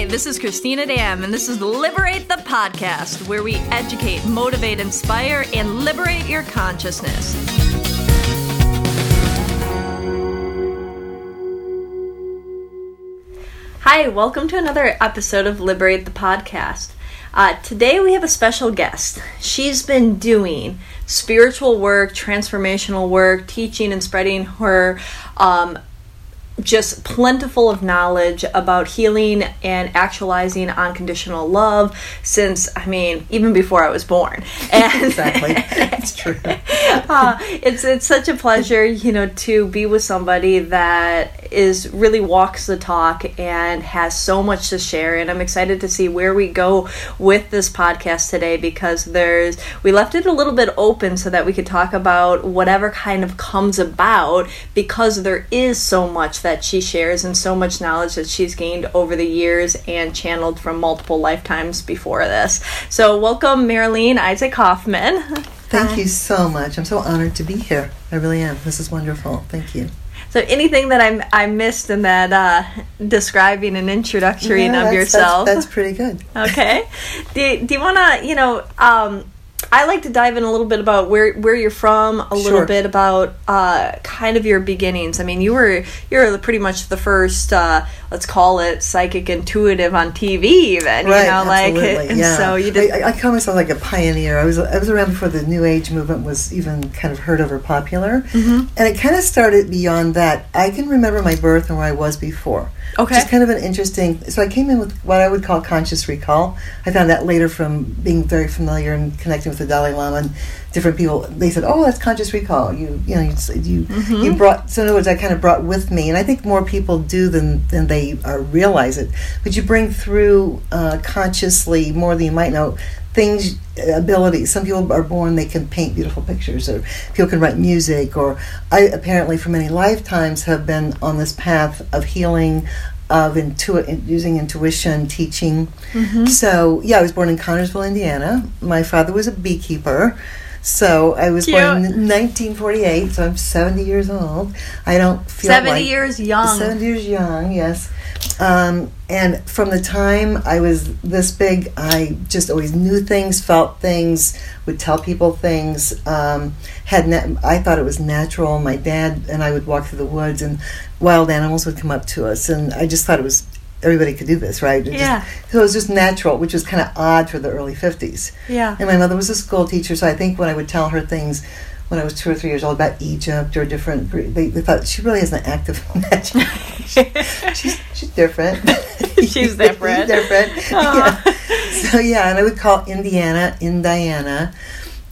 Hi, this is Christina Dam, and this is Liberate the Podcast, where we educate, motivate, inspire, and liberate your consciousness. Hi, welcome to another episode of Liberate the Podcast. Uh, today we have a special guest. She's been doing spiritual work, transformational work, teaching and spreading her um, just plentiful of knowledge about healing and actualizing unconditional love since I mean even before I was born. And exactly, it's true. uh, it's it's such a pleasure, you know, to be with somebody that is really walks the talk and has so much to share. And I'm excited to see where we go with this podcast today because there's we left it a little bit open so that we could talk about whatever kind of comes about because there is so much that she shares and so much knowledge that she's gained over the years and channeled from multiple lifetimes before this. So, welcome, Marilene Isaac Hoffman. Thank you so much. I'm so honored to be here. I really am. This is wonderful. Thank you. So, anything that I I missed in that uh, describing an introductory yeah, of yourself? That's, that's, pretty good. Okay. do, do you want to, you know, um, I like to dive in a little bit about where where you're from, a sure. little bit about uh, kind of your beginnings. I mean, you were you're pretty much the first, uh, let's call it psychic intuitive on TV, even. Right, you know, absolutely. like yeah. so you did. I, I call myself like a pioneer. I was I was around before the New Age movement was even kind of heard of or popular, mm-hmm. and it kind of started beyond that. I can remember my birth and where I was before. Okay. Which is kind of an interesting. So I came in with what I would call conscious recall. I found that later from being very familiar and connecting with the Dalai Lama and different people. They said, "Oh, that's conscious recall." You, you know, you, you, mm-hmm. you brought. So in other words, I kind of brought with me, and I think more people do than than they uh, realize it. But you bring through uh, consciously more than you might know things abilities some people are born they can paint beautiful pictures or people can write music or i apparently for many lifetimes have been on this path of healing of intu- using intuition teaching mm-hmm. so yeah i was born in connersville indiana my father was a beekeeper so I was Cute. born in 1948, so I'm 70 years old. I don't feel 70 like years young. 70 years young, yes. Um, and from the time I was this big, I just always knew things, felt things, would tell people things. Um, had na- I thought it was natural. My dad and I would walk through the woods, and wild animals would come up to us, and I just thought it was everybody could do this, right? It yeah. Just, so it was just natural, which was kind of odd for the early 50s. Yeah. And my mother was a school teacher, so I think when I would tell her things when I was two or three years old about Egypt or different, they, they thought she really has an active imagination. she's, she's different. she's different. different. Yeah. So yeah, and I would call Indiana Indiana.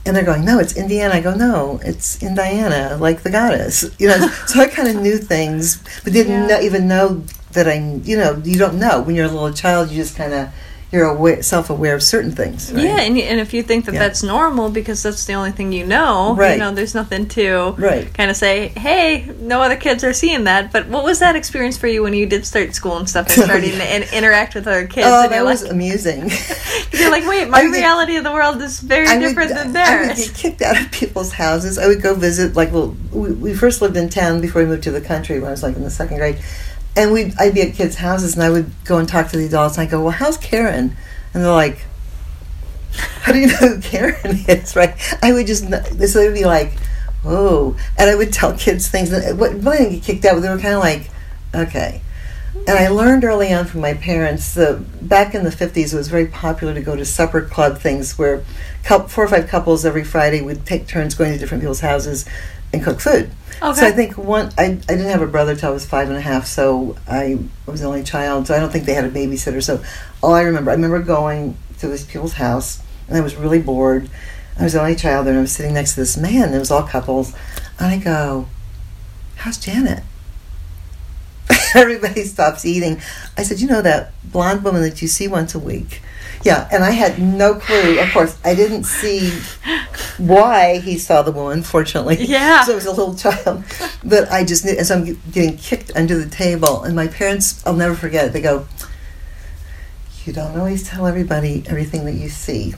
And they're going, no, it's Indiana. I go, no, it's Indiana, like the goddess. You know, so I kind of knew things, but didn't yeah. know, even know that I, you know, you don't know when you're a little child. You just kind of you're aware, self-aware of certain things. Right? Yeah, and, and if you think that yeah. that's normal because that's the only thing you know, right. you know, there's nothing to right. kind of say, hey, no other kids are seeing that. But what was that experience for you when you did start school and stuff and oh, starting to in- interact with other kids? Oh, that was like, amusing. you're like, wait, my reality of the world is very I different would, than theirs. I would get kicked out of people's houses. I would go visit, like, well, we, we first lived in town before we moved to the country when I was like in the second grade and we I'd be at kids' houses and I would go and talk to the adults and I go, well, how's Karen? And they're like, how do you know who Karen is? Right? I would just so they'd be like, oh, and I would tell kids things that what really didn't get kicked out, but they were kind of like, okay. And I learned early on from my parents that back in the 50s, it was very popular to go to supper club things where four or five couples every Friday would take turns going to different people's houses and cook food. Okay. So I think one, I, I didn't have a brother till I was five and a half, so I was the only child. So I don't think they had a babysitter. So all I remember, I remember going to this people's house, and I was really bored. I was the only child there, and I was sitting next to this man. It was all couples, and I go, "How's Janet?" Everybody stops eating. I said, "You know that blonde woman that you see once a week?" Yeah, and I had no clue. Of course, I didn't see why he saw the woman. Fortunately, yeah. So I was a little child, but I just knew. As I'm getting kicked under the table, and my parents, I'll never forget it. They go, "You don't always tell everybody everything that you see."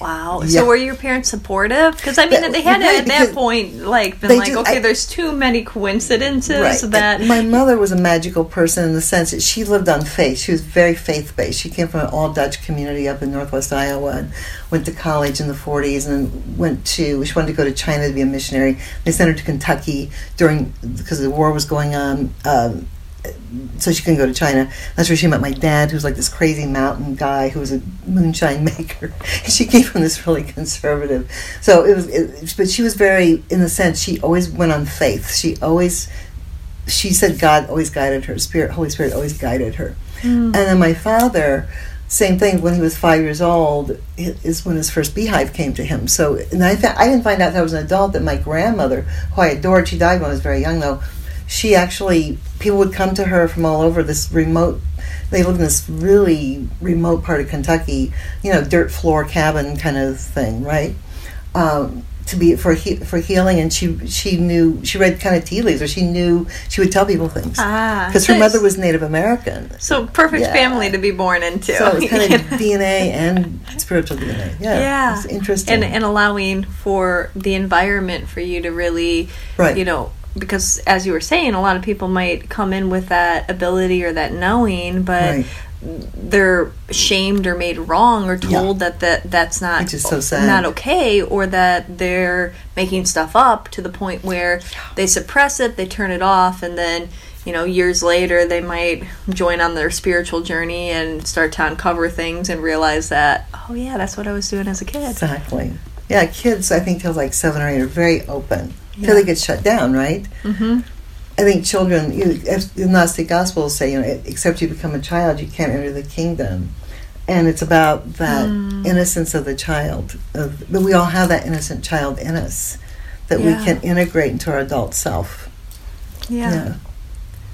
Wow. Yeah. So were your parents supportive? Because I mean, That- they had right, at that point like been like, just- okay, I- there's too many coincidences Right. that. And my mother was a magical person in the sense that she lived on faith. She was very faith based. She came from an all Dutch community up in northwest Iowa and went to college in the 40s and then went to, she wanted to go to China to be a missionary. They sent her to Kentucky during, because the war was going on. Um, so she couldn't go to China. That's where she met my dad, who's like this crazy mountain guy who was a moonshine maker. she came from this really conservative. So it was, it, but she was very, in the sense, she always went on faith. She always, she said God always guided her. Spirit, Holy Spirit always guided her. Mm. And then my father, same thing. When he was five years old, is when his first beehive came to him. So, and I, fa- I didn't find out that I was an adult that my grandmother, who I adored, she died when I was very young though. She actually, people would come to her from all over this remote. They lived in this really remote part of Kentucky, you know, dirt floor cabin kind of thing, right? Um, to be for he, for healing, and she she knew she read kind of tea leaves, or she knew she would tell people things Ah, because her mother was Native American. so perfect Yeah. family to be born into. So it's kind of? DNA and spiritual DNA. Yeah, Yeah. it's interesting. and and allowing for the environment for you to really Right. you know because as you were saying a lot of people might come in with that ability or that knowing but Right. they're shamed or made wrong or told that, that that's not Which is so sad. not okay or that they're making stuff up to the point where they suppress it they turn it off and then you know years later they might join on their spiritual journey and start to uncover things and realize that oh yeah that's what i was doing as a kid exactly. Yeah, kids. I think till like seven or eight are very open Yeah. till they get shut down. Right. mm-hmm. I think children. You, the Gnostic Gospels say, you know, except you become a child, you can't enter the kingdom. And it's about that Mm. innocence of the child. Of, but we all have that innocent child in us that Yeah. we can integrate into our adult self. yeah. Yeah.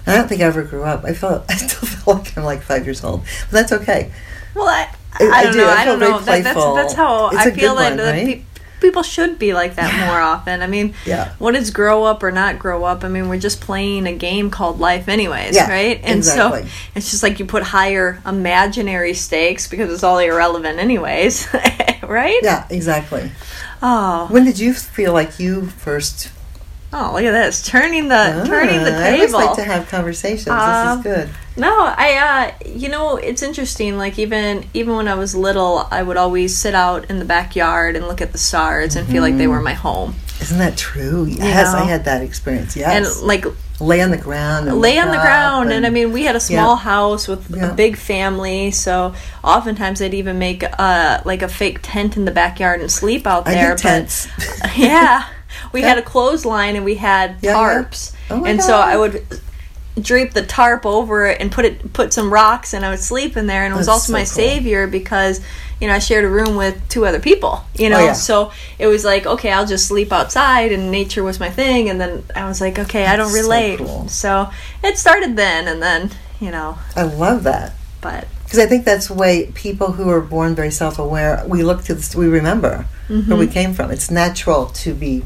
I don't think I ever grew up. I felt I still feel like I'm like five years old, but that's okay. Well, I, I- I, do. know. I I, don't know. That, that's that's how It's I feel like one, the right? Pe- people should be like that more often. I mean, Yeah. what is grow up or not grow up? I mean, we're just playing a game called life, anyways, Yeah, right? And exactly. so it's just like you put higher imaginary stakes because it's all irrelevant, anyways, right? Yeah, exactly. Oh, When did you feel like you first? Oh, look at this turning the turning the Ah, I always like to have conversations. Um, this is good. No, I uh you know, it's interesting like even even when I was little, I would always sit out in the backyard and look at the stars and feel like they were my home. Isn't that true? Yes, know? I had that experience. Yes, And like lay on the ground. And lay on the ground and, I mean we had a small house with Yeah. a big family, so oftentimes they'd even make uh like a fake tent in the backyard and sleep out I there. did tents. Yeah. We had a clothesline and we had Yeah, yeah. tarps. Oh and so I would drape the tarp over it and put it put some rocks and I would sleep in there and it was That's also so my cool. savior because you know I shared a room with two other people you know Oh, yeah. so it was like okay I'll just sleep outside and nature was my thing and then I was like okay I don't That's so relate cool. so it started then and then you know I love that but because I think that's the way people who are born very self-aware we look to this. We remember where Mm-hmm. we came from. It's natural to be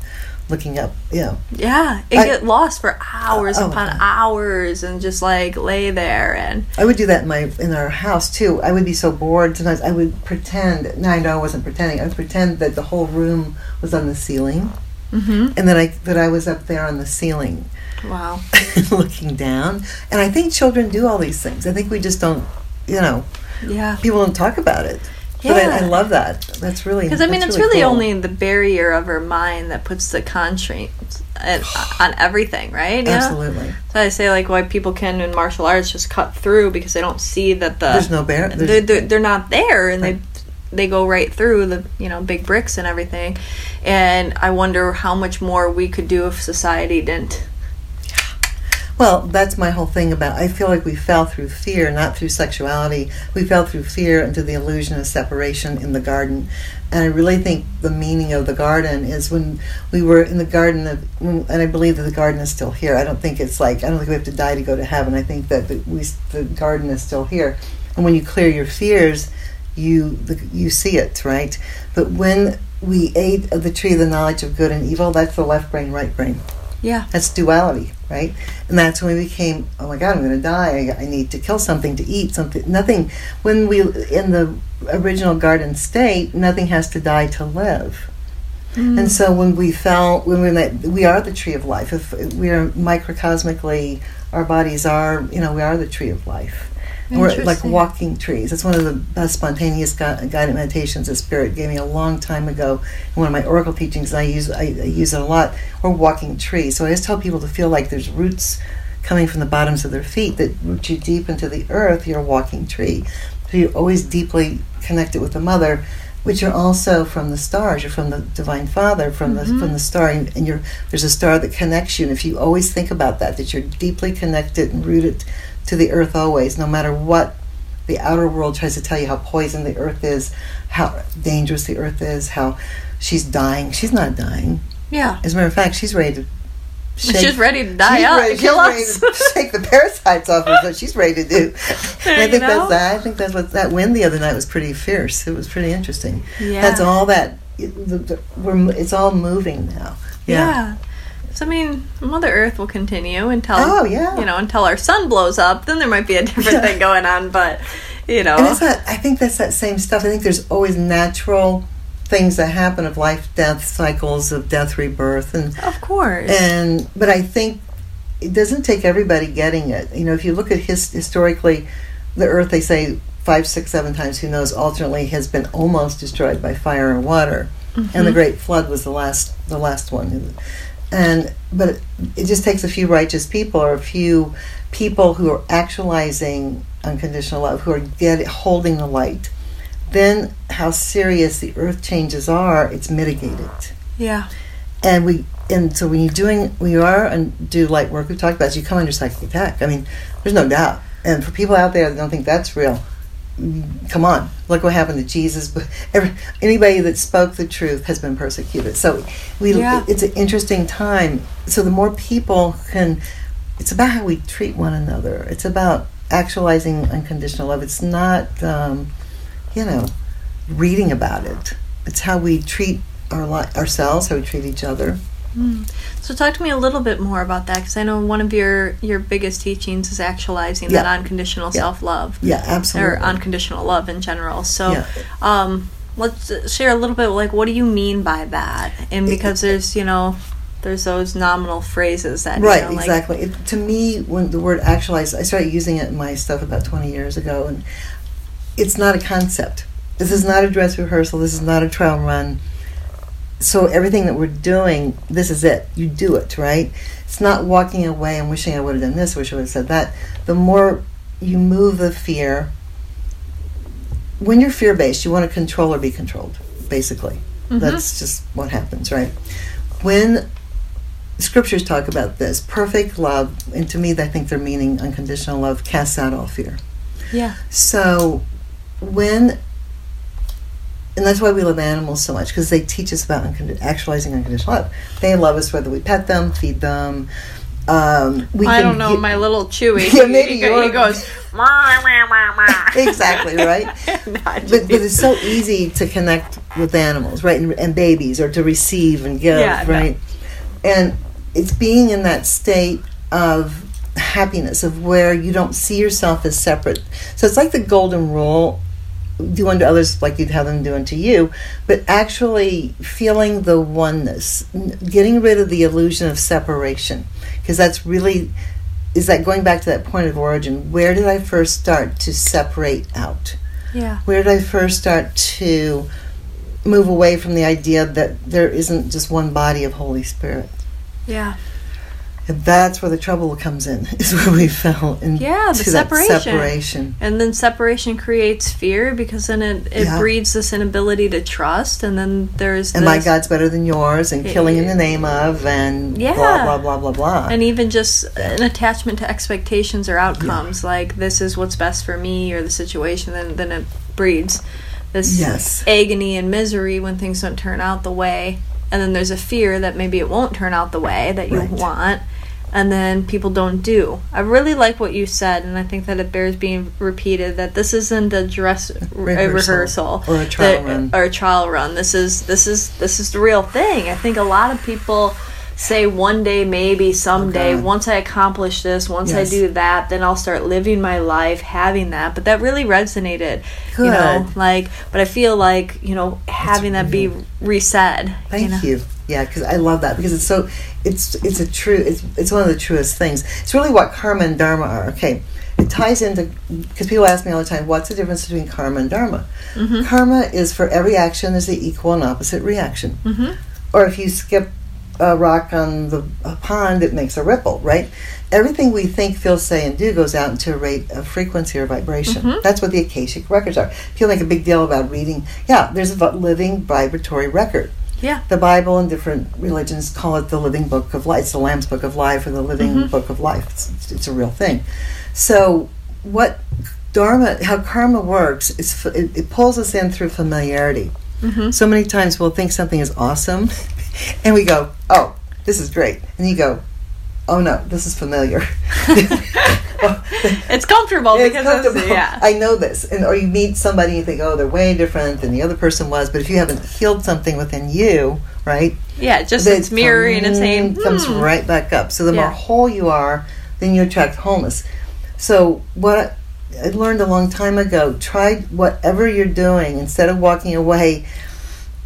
looking up. Yeah. yeah it I- get lost for hours Oh, upon hours and just like lay there and I would do that in my in our house too. I would be so bored sometimes. I would pretend. No, I know I wasn't pretending. I would pretend that the whole room was on the ceiling, mm-hmm. and that I that I was up there on the ceiling, wow looking down. And I think children do all these things. I think we just don't. You know, yeah people don't talk about it. But I, I love that. That's really Because I mean, it's really cool. only the barrier of our mind that puts the constraints uh, on everything, right? Yeah. absolutely. So I say like why people can in martial arts just cut through because they don't see that the There's no bear. there's- they're, they're, they're not there and Right. they they go right through the you know big bricks and everything. And I wonder how much more we could do if society didn't. Well, that's my whole thing about. I feel like we fell through fear, not through sexuality. We fell through fear into the illusion of separation in the garden, and I really think the meaning of the garden is when we were in the garden of, and I believe that the garden is still here. I don't think it's like I don't think we have to die to go to heaven. I think that the, we the garden is still here, and when you clear your fears, you the, you see it right. But when we ate of the tree of the knowledge of good and evil, that's the left brain, right brain. Yeah. That's duality. Right? And that's when we became, oh my God, I'm going to die. I, I need to kill something to eat something. Nothing. When we in the original garden state, nothing has to die to live. Mm. And so when we fell, when we're in we are the tree of life. If we are microcosmically, our bodies are, you know, we are the tree of life. We're like walking trees. That's one of the best spontaneous gui- guided meditations that Spirit gave me a long time ago. In one of my Oracle teachings, I use I, I use it a lot. We're walking trees. So I just tell people to feel like there's roots coming from the bottoms of their feet that root you deep into the earth. You're a walking tree. So you're always deeply connected with the Mother, which are also from the stars. You're from the Divine Father, from the from mm-hmm. the star, and, and you're there's a star that connects you. And if you always think about that, that you're deeply connected and rooted to the earth always, no matter what the outer world tries to tell you how poison the earth is, how dangerous the earth is, how she's dying. She's not dying. Yeah. As a matter of fact, she's ready to. Shake, She's ready to die she's out ready, kill she's ready us. to shake the parasites off of what she's ready to do. I think know. that's that. I think that's what that wind the other night was pretty fierce. It was pretty interesting. Yeah. That's all that. The, the, we're it's all moving now. Yeah. So I mean, Mother Earth will continue until Oh, yeah. you know until our sun blows up. Then there might be a different thing going on, but you know, And it's. I think that's that same stuff. I think there's always natural things that happen of life, death cycles of death, rebirth, and of course. and but I think it doesn't take everybody getting it. You know, if you look at his, historically, the Earth, they say five, six, seven times, who knows, alternately has been almost destroyed by fire and water, and the mm-hmm. Great Flood was the last, the last one. And but it, it just takes a few righteous people or a few people who are actualizing unconditional love, who are get, holding the light. Then, how serious the earth changes are, it's mitigated yeah. and we and so when you're doing when you are and do light work We've talked about you come under psychic attack i mean there's no doubt and for people out there that don't think that's real come on look what happened to jesus. But every, anybody that spoke the truth has been persecuted. So we Yeah. it's an interesting time. So the more people can it's about how we treat one another. It's about actualizing unconditional love. It's not um, you know reading about it. It's how we treat our li- ourselves how we treat each other So talk to me a little bit more about that because I know one of your your biggest teachings is actualizing that unconditional Yeah. self love Yeah, absolutely. or unconditional love in general. So. Yeah. Um, let's uh, share a little bit like what do you mean by that and It- because there's you know there's those nominal phrases that you right, know, like, exactly. It, to me, when the word actualize, I started using it in my stuff about 20 years ago, and it's not a concept. This is not a dress rehearsal. This is not a trial run. So everything that we're doing, this is it. You do it, right? It's not walking away and wishing I would have done this, wish I would have said that. The more you move the fear, when you're fear based, you want to control or be controlled, basically. Mhm. That's just what happens, right? When scriptures talk about this, perfect love, and to me, I think they're meaning unconditional love, casts out all fear. yeah So when, and that's why we love animals so much because they teach us about uncon- actualizing unconditional love. They love us whether we pet them, feed them. Um, we I don't know get- my little Chewy Yeah, maybe he, he goes exactly right. No, but, but it's so easy to connect with animals, right, and, and babies, or to receive and give, Yeah, no. right, and it's being in that state of happiness of where you don't see yourself as separate. So it's like the golden rule: do unto others like you'd have them do unto you, but actually feeling the oneness, getting rid of the illusion of separation, because that's really is that going back to that point of origin. Where did I first start to separate out? yeah where did I first start to move away from the idea that there isn't just one body of Holy Spirit? yeah And that's where the trouble comes in, is where we fell into Yeah, the separation. separation. and then separation creates fear because then it, it Yeah. breeds this inability to trust and then there's And my God's better than yours, and killing in the name of, and Yeah. blah, blah, blah, blah, blah. and even just an attachment to expectations or outcomes like this is what's best for me or the situation then then it breeds this Yes. agony and misery when things don't turn out the way and then there's a fear that maybe it won't turn out the way that you Right. want and then people don't do. I really like what you said, and I think that it bears being repeated that this isn't a dress a Rehearsal. rehearsal Or a trial that- run. or a trial run. This is this is this is the real thing. I think a lot of people say one day, maybe someday, God. once I accomplish this, once Yes. I do that, then I'll start living my life having that. But that really resonated. You know, like, but I feel like, you know, having that be reset. Thank know? you. Yeah, because I love that because it's so it's it's a true it's it's one of the truest things. It's really what karma and dharma are. Okay, it ties into because people ask me all the time, what's the difference between karma and dharma? Mm-hmm. Karma is for every action there's an equal and opposite reaction. Mhm. Or if you skip a rock on the a pond, it makes a ripple, right? Everything we think, feel, say, and do goes out into a rate of frequency or vibration. Mhm. That's what the Akashic records are. People make a big deal about reading. Yeah, there's a living vibratory record Yeah. the Bible and different religions call it the living book of life. It's the Lamb's book of life or the living Mhm. book of life. It's, it's, a real thing. So, what Dharma, how karma works, is f- it, it pulls us in through familiarity. Mm-hmm. So many times we'll think something is awesome, and we go, "Oh, this is great," and you go, "Oh no, this is familiar." It's comfortable it's because comfortable. Yeah. I know this. And or you meet somebody and you think, oh, they're way different than the other person was. But if you haven't healed something within you, right? yeah, just it's mirroring and saying, comes hmm. right back up. So the Yeah. more whole you are, then you attract wholeness. So what I learned a long time ago: try whatever you're doing instead of walking away.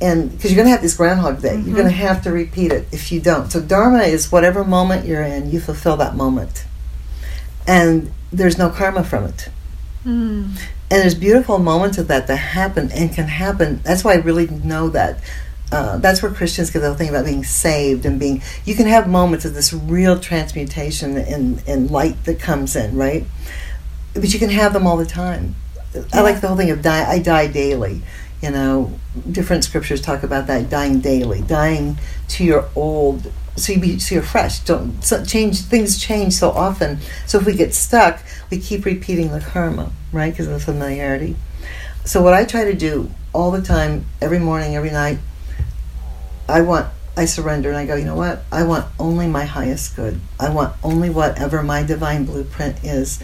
And because you're going to have this Groundhog Day, you're going to Mm-hmm. have to repeat it if you don't. So Dharma is whatever moment you're in, you fulfill that moment, and there's no karma from it. Hmm. And there's beautiful moments of that that happen and can happen. That's why I really know that. Uh, that's where Christians get the whole thing about being saved and being. You can have moments of this real transmutation and, and light that comes in, right? But you can have them all the time. I like the whole thing of die. I die daily. You know, different scriptures talk about that dying daily, dying to your old, so you be so you're fresh. Don't so change. Things change so often. So if we get stuck, we keep repeating the karma, right? Because of the familiarity. So what I try to do all the time, every morning, every night, I want. I surrender and I go, you know what? I want only my highest good. I want only whatever my divine blueprint is.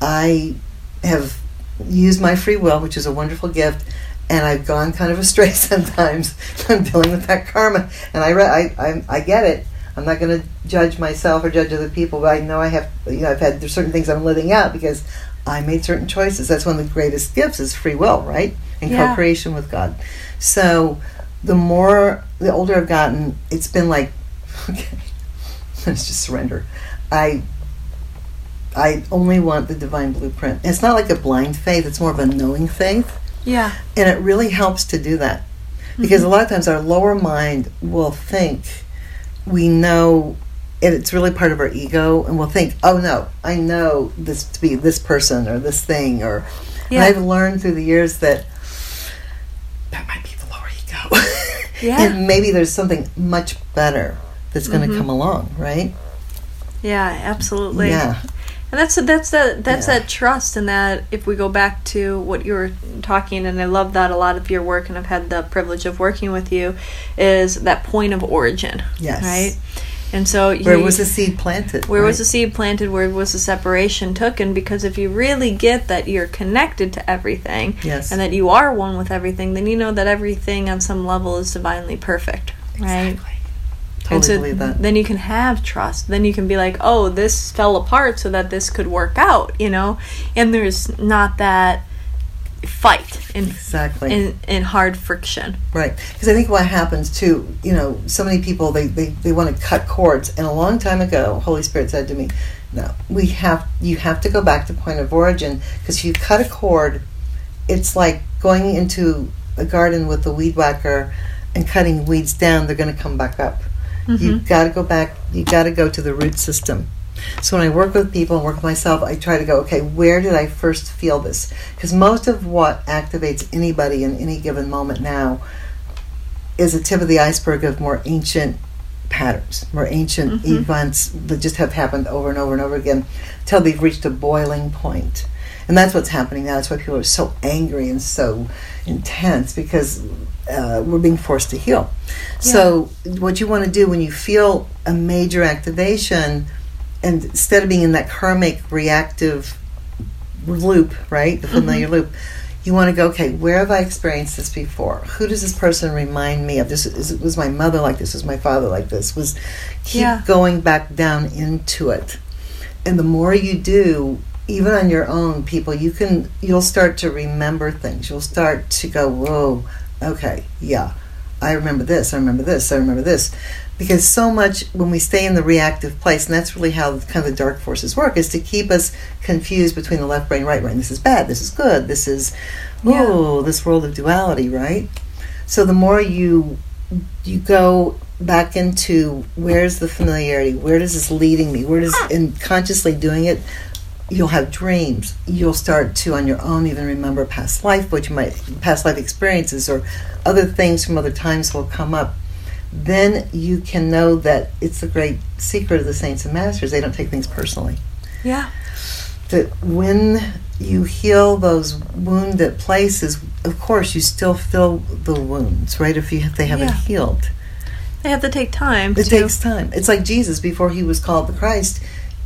I have used my free will, which is a wonderful gift, and I've gone kind of astray sometimes. I'm dealing with that karma, and I, re- I, I, I get it. I'm not going to judge myself or judge other people, but I know I have. You know, I've had there's certain things I'm living out because I made certain choices. That's one of the greatest gifts is free will, right? And Yeah. co-creation with God. So the more the older I've gotten, it's been like, okay, let's just surrender. I I only want the divine blueprint. It's not like a blind faith, it's more of a knowing faith. Yeah. And it really helps to do that. Because a lot of times our lower mind will think we know and it's really part of our ego and we'll think, oh no, I know this to be this person or this thing or Yeah. I've learned through the years that that might be the lower ego. Yeah. and maybe there's something much better that's going to Mhm. come along, right? Yeah, absolutely. Yeah. And that's that's that that's Yeah. that trust and that if we go back to what you were talking and I love that a lot of your work and I've had the privilege of working with you is that point of origin. Yes. Right? And so Where you, was the seed planted? where was the seed planted? Where was the separation taken? Because if you really get that you're connected to everything Yes. and that you are one with everything, then you know that everything on some level is divinely perfect. Right? Exactly. And so believe that. then you can have trust. Then you can be like, oh, this fell apart so that this could work out, you know? And there's not that fight and Exactly. in, in hard friction. Right. Because I think what happens too, you know, so many people they, they, they want to cut cords and a long time ago Holy Spirit said to me, No, we have you have to go back to point of origin because if you cut a cord, it's like going into a garden with a weed whacker and cutting weeds down, they're gonna come back up. You've gotta go back You've gotta go to the root system. So when I work with people and work with myself, I try to go, okay, where did I first feel this? Because most of what activates anybody in any given moment now is a tip of the iceberg of more ancient patterns, more ancient Mhm. events that just have happened over and over and over again till they've reached a boiling point. And that's what's happening now. That's why people are so angry and so intense because uh, we're being forced to heal. So, what you want to do when you feel a major activation, and instead of being in that karmic reactive loop, right, the familiar loop, you want to go, okay, where have I experienced this before? Who does this person remind me of? This is, was my mother like this? Was my father like this? Was keep Yeah. going back down into it, and the more you do, even on your own, people, you can you'll start to remember things. You'll start to go, whoa, okay, yeah, I remember this. I remember this. I remember this. Because so much when we stay in the reactive place, and that's really how kind of the dark forces work, is to keep us confused between the left brain, right brain. This is bad. This is good. This is, Yeah. oh, this world of duality, right? So the more you you go back into where's the familiarity, where does this leading me, where does and consciously doing it, you'll have dreams. You'll start to on your own even remember past life, what you might past life experiences or other things from other times will come up. Then you can know that it's the great secret of the saints and masters. They don't take things personally Yeah. that when you heal those wounded places, of course, you still feel the wounds, right? If you if they haven't Yeah. healed, They have to take time it to takes time. It's like Jesus before he was called the Christ.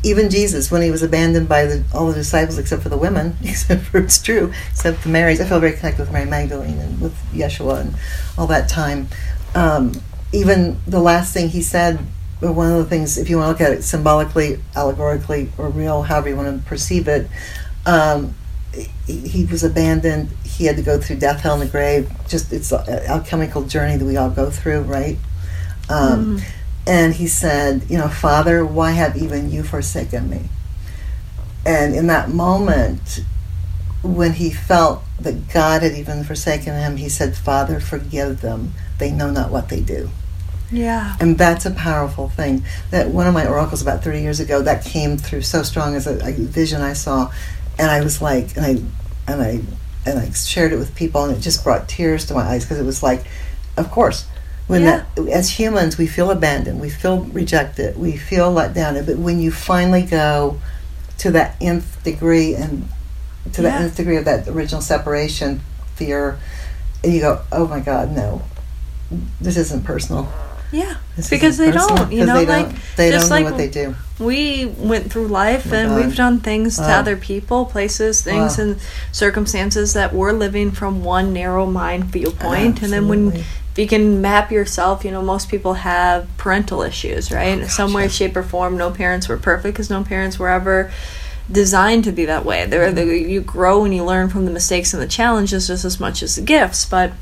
Even Jesus, when he was abandoned by the, all the disciples except for the women, except for it's true, except the Marys. I feel very connected with Mary Magdalene and with Yeshua and all that time. Um, even the last thing he said, or one of the things, if you want to look at it symbolically, allegorically, or real, however you want to perceive it, um, he, was abandoned. He had to go through death, hell, and the grave. Just it's an alchemical journey that we all go through, right? Um, And he said, you know, Father, why have even you forsaken me? And in that moment, when he felt that God had even forsaken him, he said, Father, forgive them. They know not what they do. Yeah. And that's a powerful thing. That one of my oracles about 30 years ago that came through so strong as a, a vision I saw, and I was like, and I, and I, and I shared it with people, and it just brought tears to my eyes because it was like, of course, when Yeah. that as humans we feel abandoned, we feel rejected, we feel let down. But when you finally go to that nth degree and to Yeah. that nth degree of that original separation fear, and you go, oh my God, no, this isn't personal. Yeah. This Because they personal. don't, you know, they like, don't, they just don't know like what they do. we went through life Oh and God. we've done things to other people, places, things, and circumstances that we're living from one narrow mind viewpoint. And then when if you can map yourself, you know, most people have parental issues, right? In some way, shape, or form, no parents were perfect because no parents were ever designed to be that way. They're, Mm-hmm. the, you grow and you learn from the mistakes and the challenges just as much as the gifts, but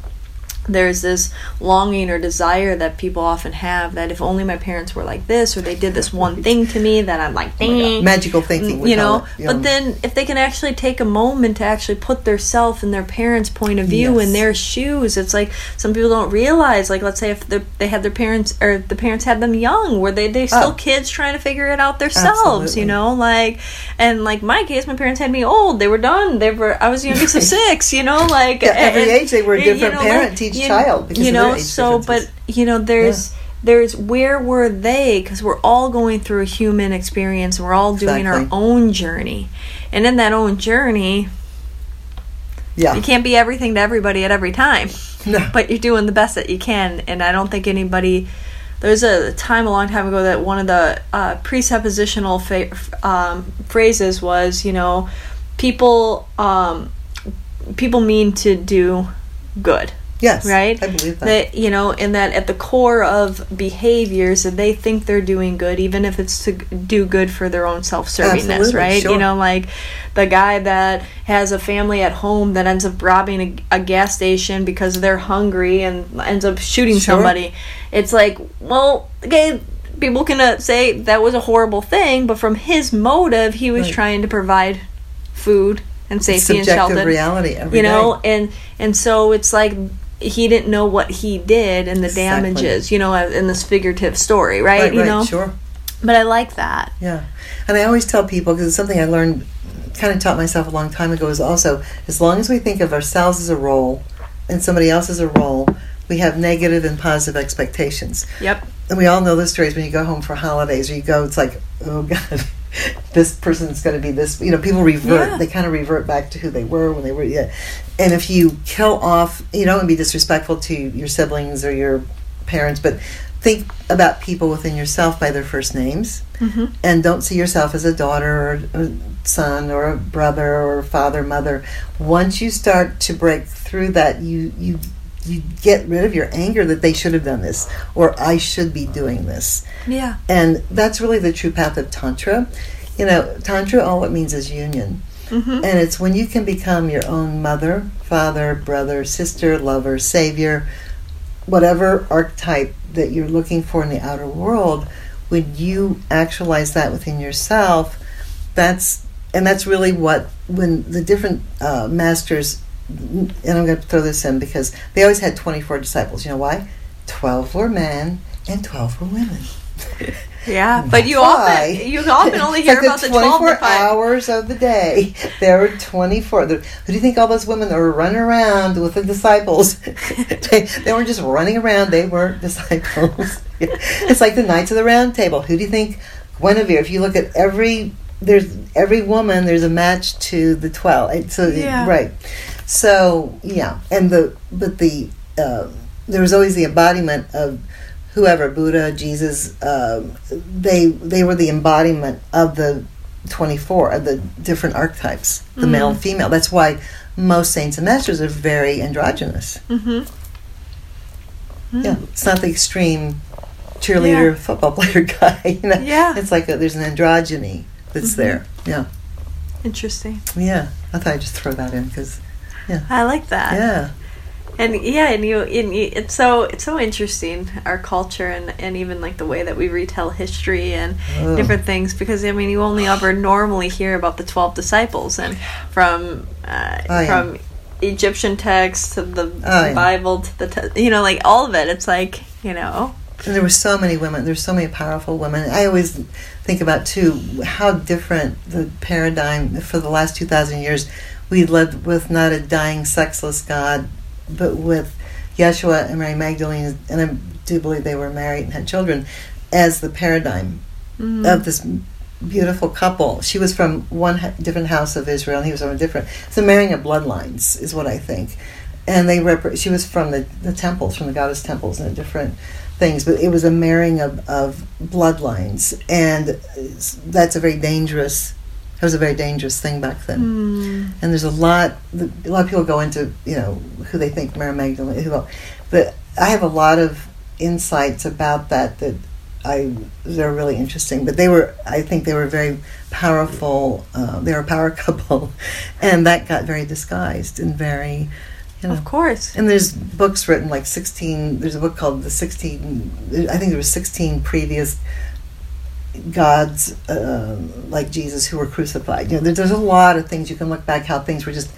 there's this longing or desire that people often have that if only my parents were like this or they did this one thing to me that I'm like, Oh my God. dang. Magical thinking, you know, it, you but know. then if they can actually take a moment to actually put their self in their parents' point of view in their shoes, it's like some people don't realize. Like, let's say if they're- had their parents or the parents had them young, were they they still Oh. kids trying to figure it out themselves? Absolutely. You know, like and like my case, my parents had me old. They were done. They were I was the youngest of six. You know, like Yeah, every and- age they were a you different know, parent like, each you- child because you know, so but you know, there's there's where were they? Because we're all going through a human experience we're all doing our own journey. And in that own journey yeah, you can't be everything to everybody at every time. No, but you're doing the best that you can and i don't think anybody there's a time a long time ago that one of the uh, presuppositional fa- um, phrases was you know people um, people mean to do good yes, right? I believe that. that you know and that at the core of behaviors that they think they're doing good even if it's to do good for their own self-servingness right sure. you know like the guy that has a family at home that ends up robbing a, a gas station because they're hungry and ends up shooting Sure. somebody it's like well okay people can uh, say that was a horrible thing but from his motive he was Right. trying to provide food and safety and subjective shelter reality. You know day. and and so it's like he didn't know what he did and the Exactly. damages you know in this figurative story right, right, you right, know sure, but i like that yeah. And I always tell people because it's something I learned, kind of taught myself a long time ago. Is also as long as we think of ourselves as a role and somebody else as a role, we have negative and positive expectations. yep and we all know the stories when you go home for holidays or you go it's like oh god this person's going to be this you know people revert Yeah. they kind of revert back to who they were when they were yeah and if you kill off you don't want to be disrespectful to your siblings or your parents but think about people within yourself by their first names. Mhm. and don't see yourself as a daughter or a son or a brother or father mother. Once you start to break through that you you you get rid of your anger that they should have done this or i should be doing this. Yeah. and that's really the true path of tantra. You know tantra all it means is union Mm-hmm. and it's when you can become your own mother, father, brother, sister, lover, savior, whatever archetype that you're looking for in the outer world, when you actualize that within yourself, that's and that's really what when the different uh, masters and I'm going to throw this in because they always had 24 disciples. You know why? 12 were men and 12 were women. Yeah, but you Why? often you often only hear like about the twelve 24 to five. hours of the day. There were 24. Who do you think all those women that were running around with the disciples? they, they weren't just running around, they were disciples. it's like the Knights of the Round Table. Who do you think Guinevere, if you look at every there's every woman there's a match to the 12. So Yeah. right. So, yeah. And the but the uh, there was always the embodiment of whoever Buddha, Jesus, um, they they were the embodiment of the twenty four of the different archetypes, the male and female. That's why most saints and masters are very androgynous. Mm-hmm. Yeah, it's not the extreme cheerleader, Yeah. football player guy. You know? Yeah. it's like a, there's an androgyny that's Mhm. there. Yeah, Interesting. yeah. I thought I'd just throw that in because I like that. yeah, And yeah, and you, and you, it's so it's so interesting our culture and and even like the way that we retell history and Oh. different things because I mean you only ever normally hear about the twelve disciples and from uh, Oh, yeah. from Egyptian texts to the Oh, yeah. Bible to the te- you know like all of it. It's like you know And there were so many women. There's so many powerful women. I always think about too how different the paradigm for the last two thousand years. We lived with not a dying, sexless God, but with Yeshua and Mary Magdalene, and I do believe they were married and had children, as the paradigm Mhm. of this beautiful couple. She was from one different house of Israel, and he was from a different. It's a marrying of bloodlines, is what I think. And they rep- she was from the, the temples, from the goddess temples, and different things. But it was a marrying of, of bloodlines, and that's a very dangerous. That was a very dangerous thing back then. Mm. And there's a lot. A lot of people go into you know who they think Mary Magdalene. Who, but I have a lot of insights about that that I they're really interesting. But they were, I think, they were very powerful. Uh, they were a power couple, and that got very disguised and very, you know. Of course. And there's books written like 16. There's a book called the 16. I think there were 16 previous gods um like Jesus who were crucified. You know, there, there's a lot of things you can look back how things were just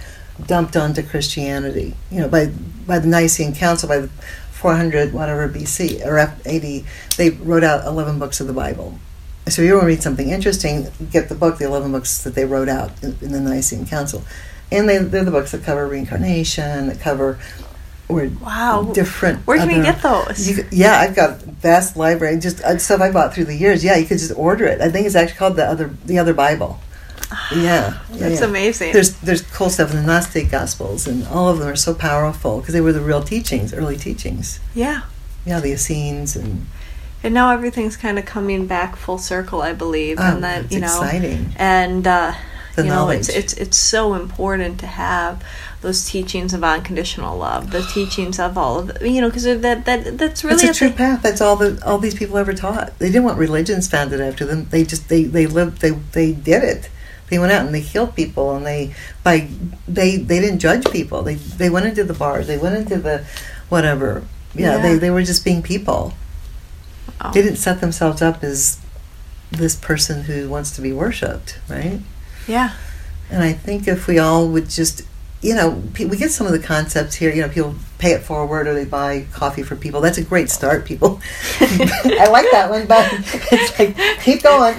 dumped onto Christianity. You know, by by the Nicene Council by the 400 whatever BC or F- AD, they wrote out 11 books of the Bible. So if you want to read something interesting, get the book, the 11 books that they wrote out in, in the Nicene Council. And they, they're the books that cover reincarnation, that cover or Wow. different. Where can we other- get those? you, yeah, I've got vast library. Just uh, stuff I bought through the years. Yeah, you could just order it. I think it's actually called the other the other Bible. Yeah, yeah, That's yeah. amazing. There's there's cool stuff in the Gnostic Gospels, and all of them are so powerful because they were the real teachings, early teachings. yeah. Yeah, the Essenes and And now everything's kind of coming back full circle, I believe, oh, and that you know, exciting. and uh, The you know, it's it's it's so important to have those teachings of unconditional love, the teachings of all of the, you know, because that that that's really It's a true the- path. That's all that all these people ever taught. They didn't want religions founded after them. They just they they lived they they did it. They went out and they healed people and they by they they didn't judge people. They they went into the bars. They went into the whatever. Yeah, Yeah. they they were just being people. They didn't set themselves up as this person who wants to be worshipped, right? yeah, And I think if we all would just, you know, we get some of the concepts here. You know, people pay it forward or they buy coffee for people. That's a great start, people. I like that one, but it's like keep going.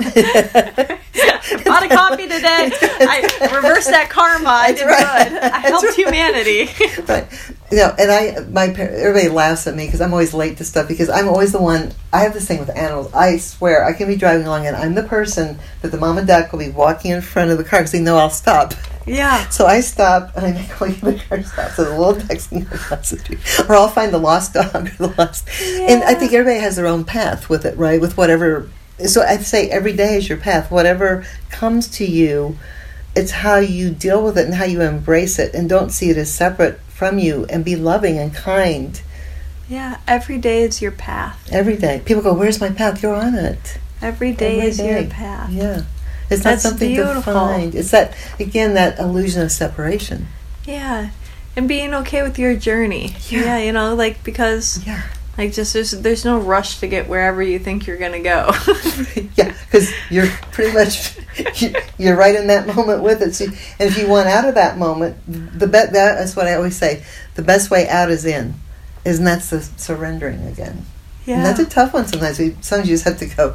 bought a coffee today. I reversed that karma. I did right. good. I helped right. humanity. but you know, and I, my par- everybody laughs at me because I'm always late to stuff because I'm always the one. I have this thing with animals. I swear, I can be driving along and I'm the person that the mom and dad will be walking in front of the car because they know I'll stop. Yeah. So I stop and I make all the car stop. So the little texting the street, or I'll find the lost dog or the lost. And I think everybody has their own path with it, right? With whatever. So I'd say every day is your path. Whatever comes to you, it's how you deal with it and how you embrace it, and don't see it as separate from you, and be loving and kind. Yeah, every day is your path. Every day, people go, "Where's my path?" You're on it. Every day Every is day. your path. Yeah. It's That's not something beautiful. defined. It's that again that illusion of separation. Yeah. And being okay with your journey. Yeah. you know, like because Yeah. like just there's there's no rush to get wherever you think you're gonna go. yeah, because you're pretty much you- you're right in that moment with it. So, and if you want out of that moment, the be- that's what I always say. The best way out is in, is and that's the surrendering again. And that's a tough one sometimes. We, sometimes you just have to go.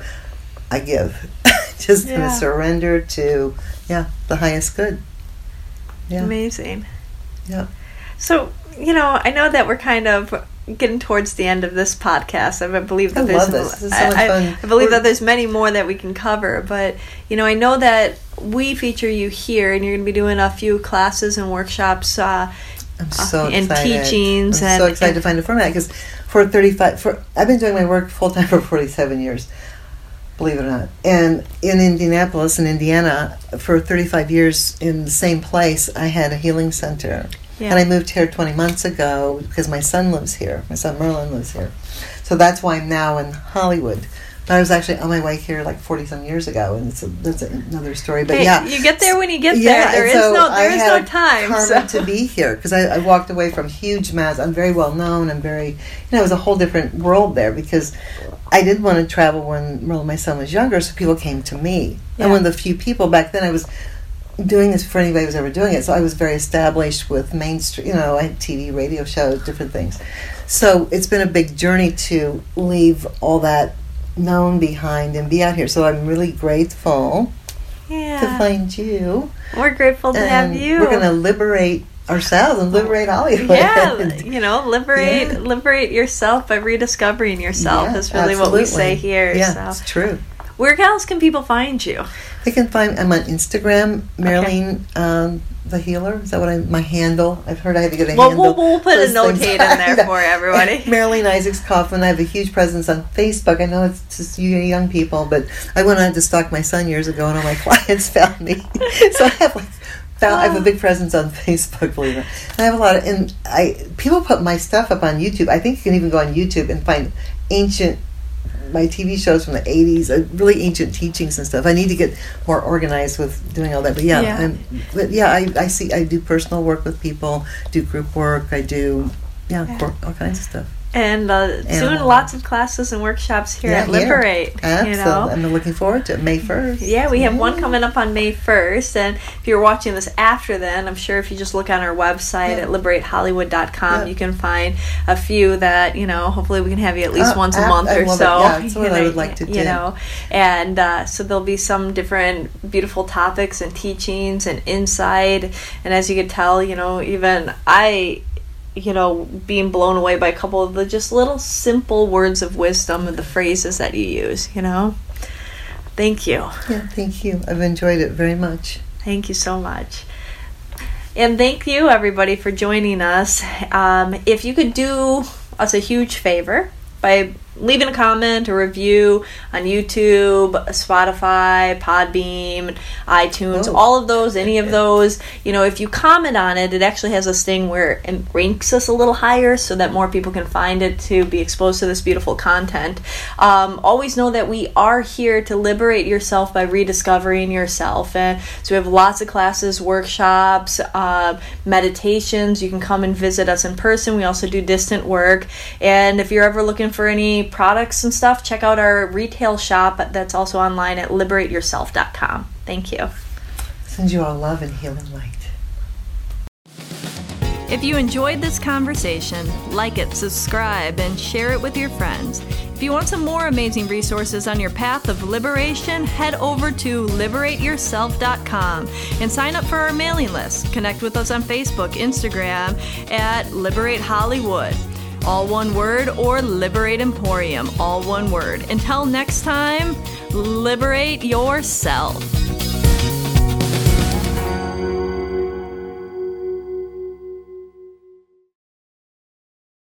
I give, just Yeah. gonna surrender to yeah the highest good. Yeah, Amazing. yeah. So, you know, I know that we're kind of getting towards the end of this podcast. I believe that I there's this. This is so I, I- believe We're- that there's many more that we can cover, but you know, I know that we feature you here and you're going to be doing a few classes and workshops uh, I'm so and excited. teachings I'm and- so excited and- to find a format because for 35, for I've been doing my work full time for 47 years, believe it or not. And in Indianapolis, in Indiana, for 35 years in the same place, I had a healing center. yeah. And I moved here 20 months ago because my son lives here. My son Merlin lives here. So that's why I'm now in Hollywood. But I was actually on my way here like 40 some years ago, and it's a, that's another story. But Hey, yeah, you get there when you get yeah, there. There is so no I there is had no time. karma so- to be here because I, I walked away from huge mass. I'm very well known. I'm very, you know, it was a whole different world there because I did want to travel when my son, was younger, so people came to me. Yeah. And one of the few people back then, I was doing this for anybody who was ever doing it. So I was very established with mainstream, you know, I had TV, radio shows, different things. So it's been a big journey to leave all that known behind and be out here. So I'm really grateful to find you. We're grateful to have you. We're going to liberate ourselves and liberate Hollywood. yeah, you know, liberate Yeah. liberate yourself by rediscovering yourself Yeah, is really what we say here. Yeah, So it's true. where else can people find you? They can find. I'm on Instagram, Marilyn um, the Healer. Is that what I? My handle. I've heard I have to get a Well, handle. we'll, we'll put a notate in there for everybody. Marilyn Isaacs Kaufman. I have a huge presence on Facebook. I know it's just you young people, but I went on to stalk my son years ago, and all my clients found me. so I have like. found- I have a big presence on Facebook, believe it. And I have a lot of, and I people put my stuff up on YouTube. I think you can even go on YouTube and find ancient my TV shows from the '80s, uh, really ancient teachings and stuff. I need to get more organized with doing all that. But yeah, Yeah. I'm, but yeah, I, I see. I do personal work with people, do group work. I do yeah, Yeah. cor- all kinds of stuff. And uh, soon, Animal. lots of classes and workshops here Yeah, at. Liberate. Absolutely. You know, I'm looking forward to it. May 1st. Yeah, we have one coming up on May 1st. And if you're watching this after then, I'm sure if you just look on our website at liberatehollywood.com, you can find a few that, you know, hopefully we can have you at least Oh, once a month I or it. so. Yeah, it's what I would like to do. You know, and uh, so there'll be some different beautiful topics and teachings and insight. And as you can tell, you know, even I you know, being blown away by a couple of the just little simple words of wisdom and the phrases that you use, you know. Thank you. Yeah, thank you. I've enjoyed it very much. Thank you so much. And thank you, everybody, for joining us. Um, if you could do us a huge favor by leaving a comment or review on YouTube, Spotify, Podbean, iTunes, Oh. all of those, any of those, you know, if you comment on it, it actually has this thing where it ranks us a little higher so that more people can find it to be exposed to this beautiful content. Um, always know that we are here to liberate yourself by rediscovering yourself. And so we have lots of classes, workshops, uh, meditations. You can come and visit us in person. We also do distant work. And if you're ever looking for any products and stuff, check out our retail shop that's also online at liberateyourself.com. Thank you. Send you all love and healing light. If you enjoyed this conversation, like it, subscribe, and share it with your friends. If you want some more amazing resources on your path of liberation, head over to liberateyourself.com and sign up for our mailing list. Connect with us on Facebook, Instagram at Liberate Hollywood. All one word, or Liberate Emporium, all one word. Until next time, liberate yourself.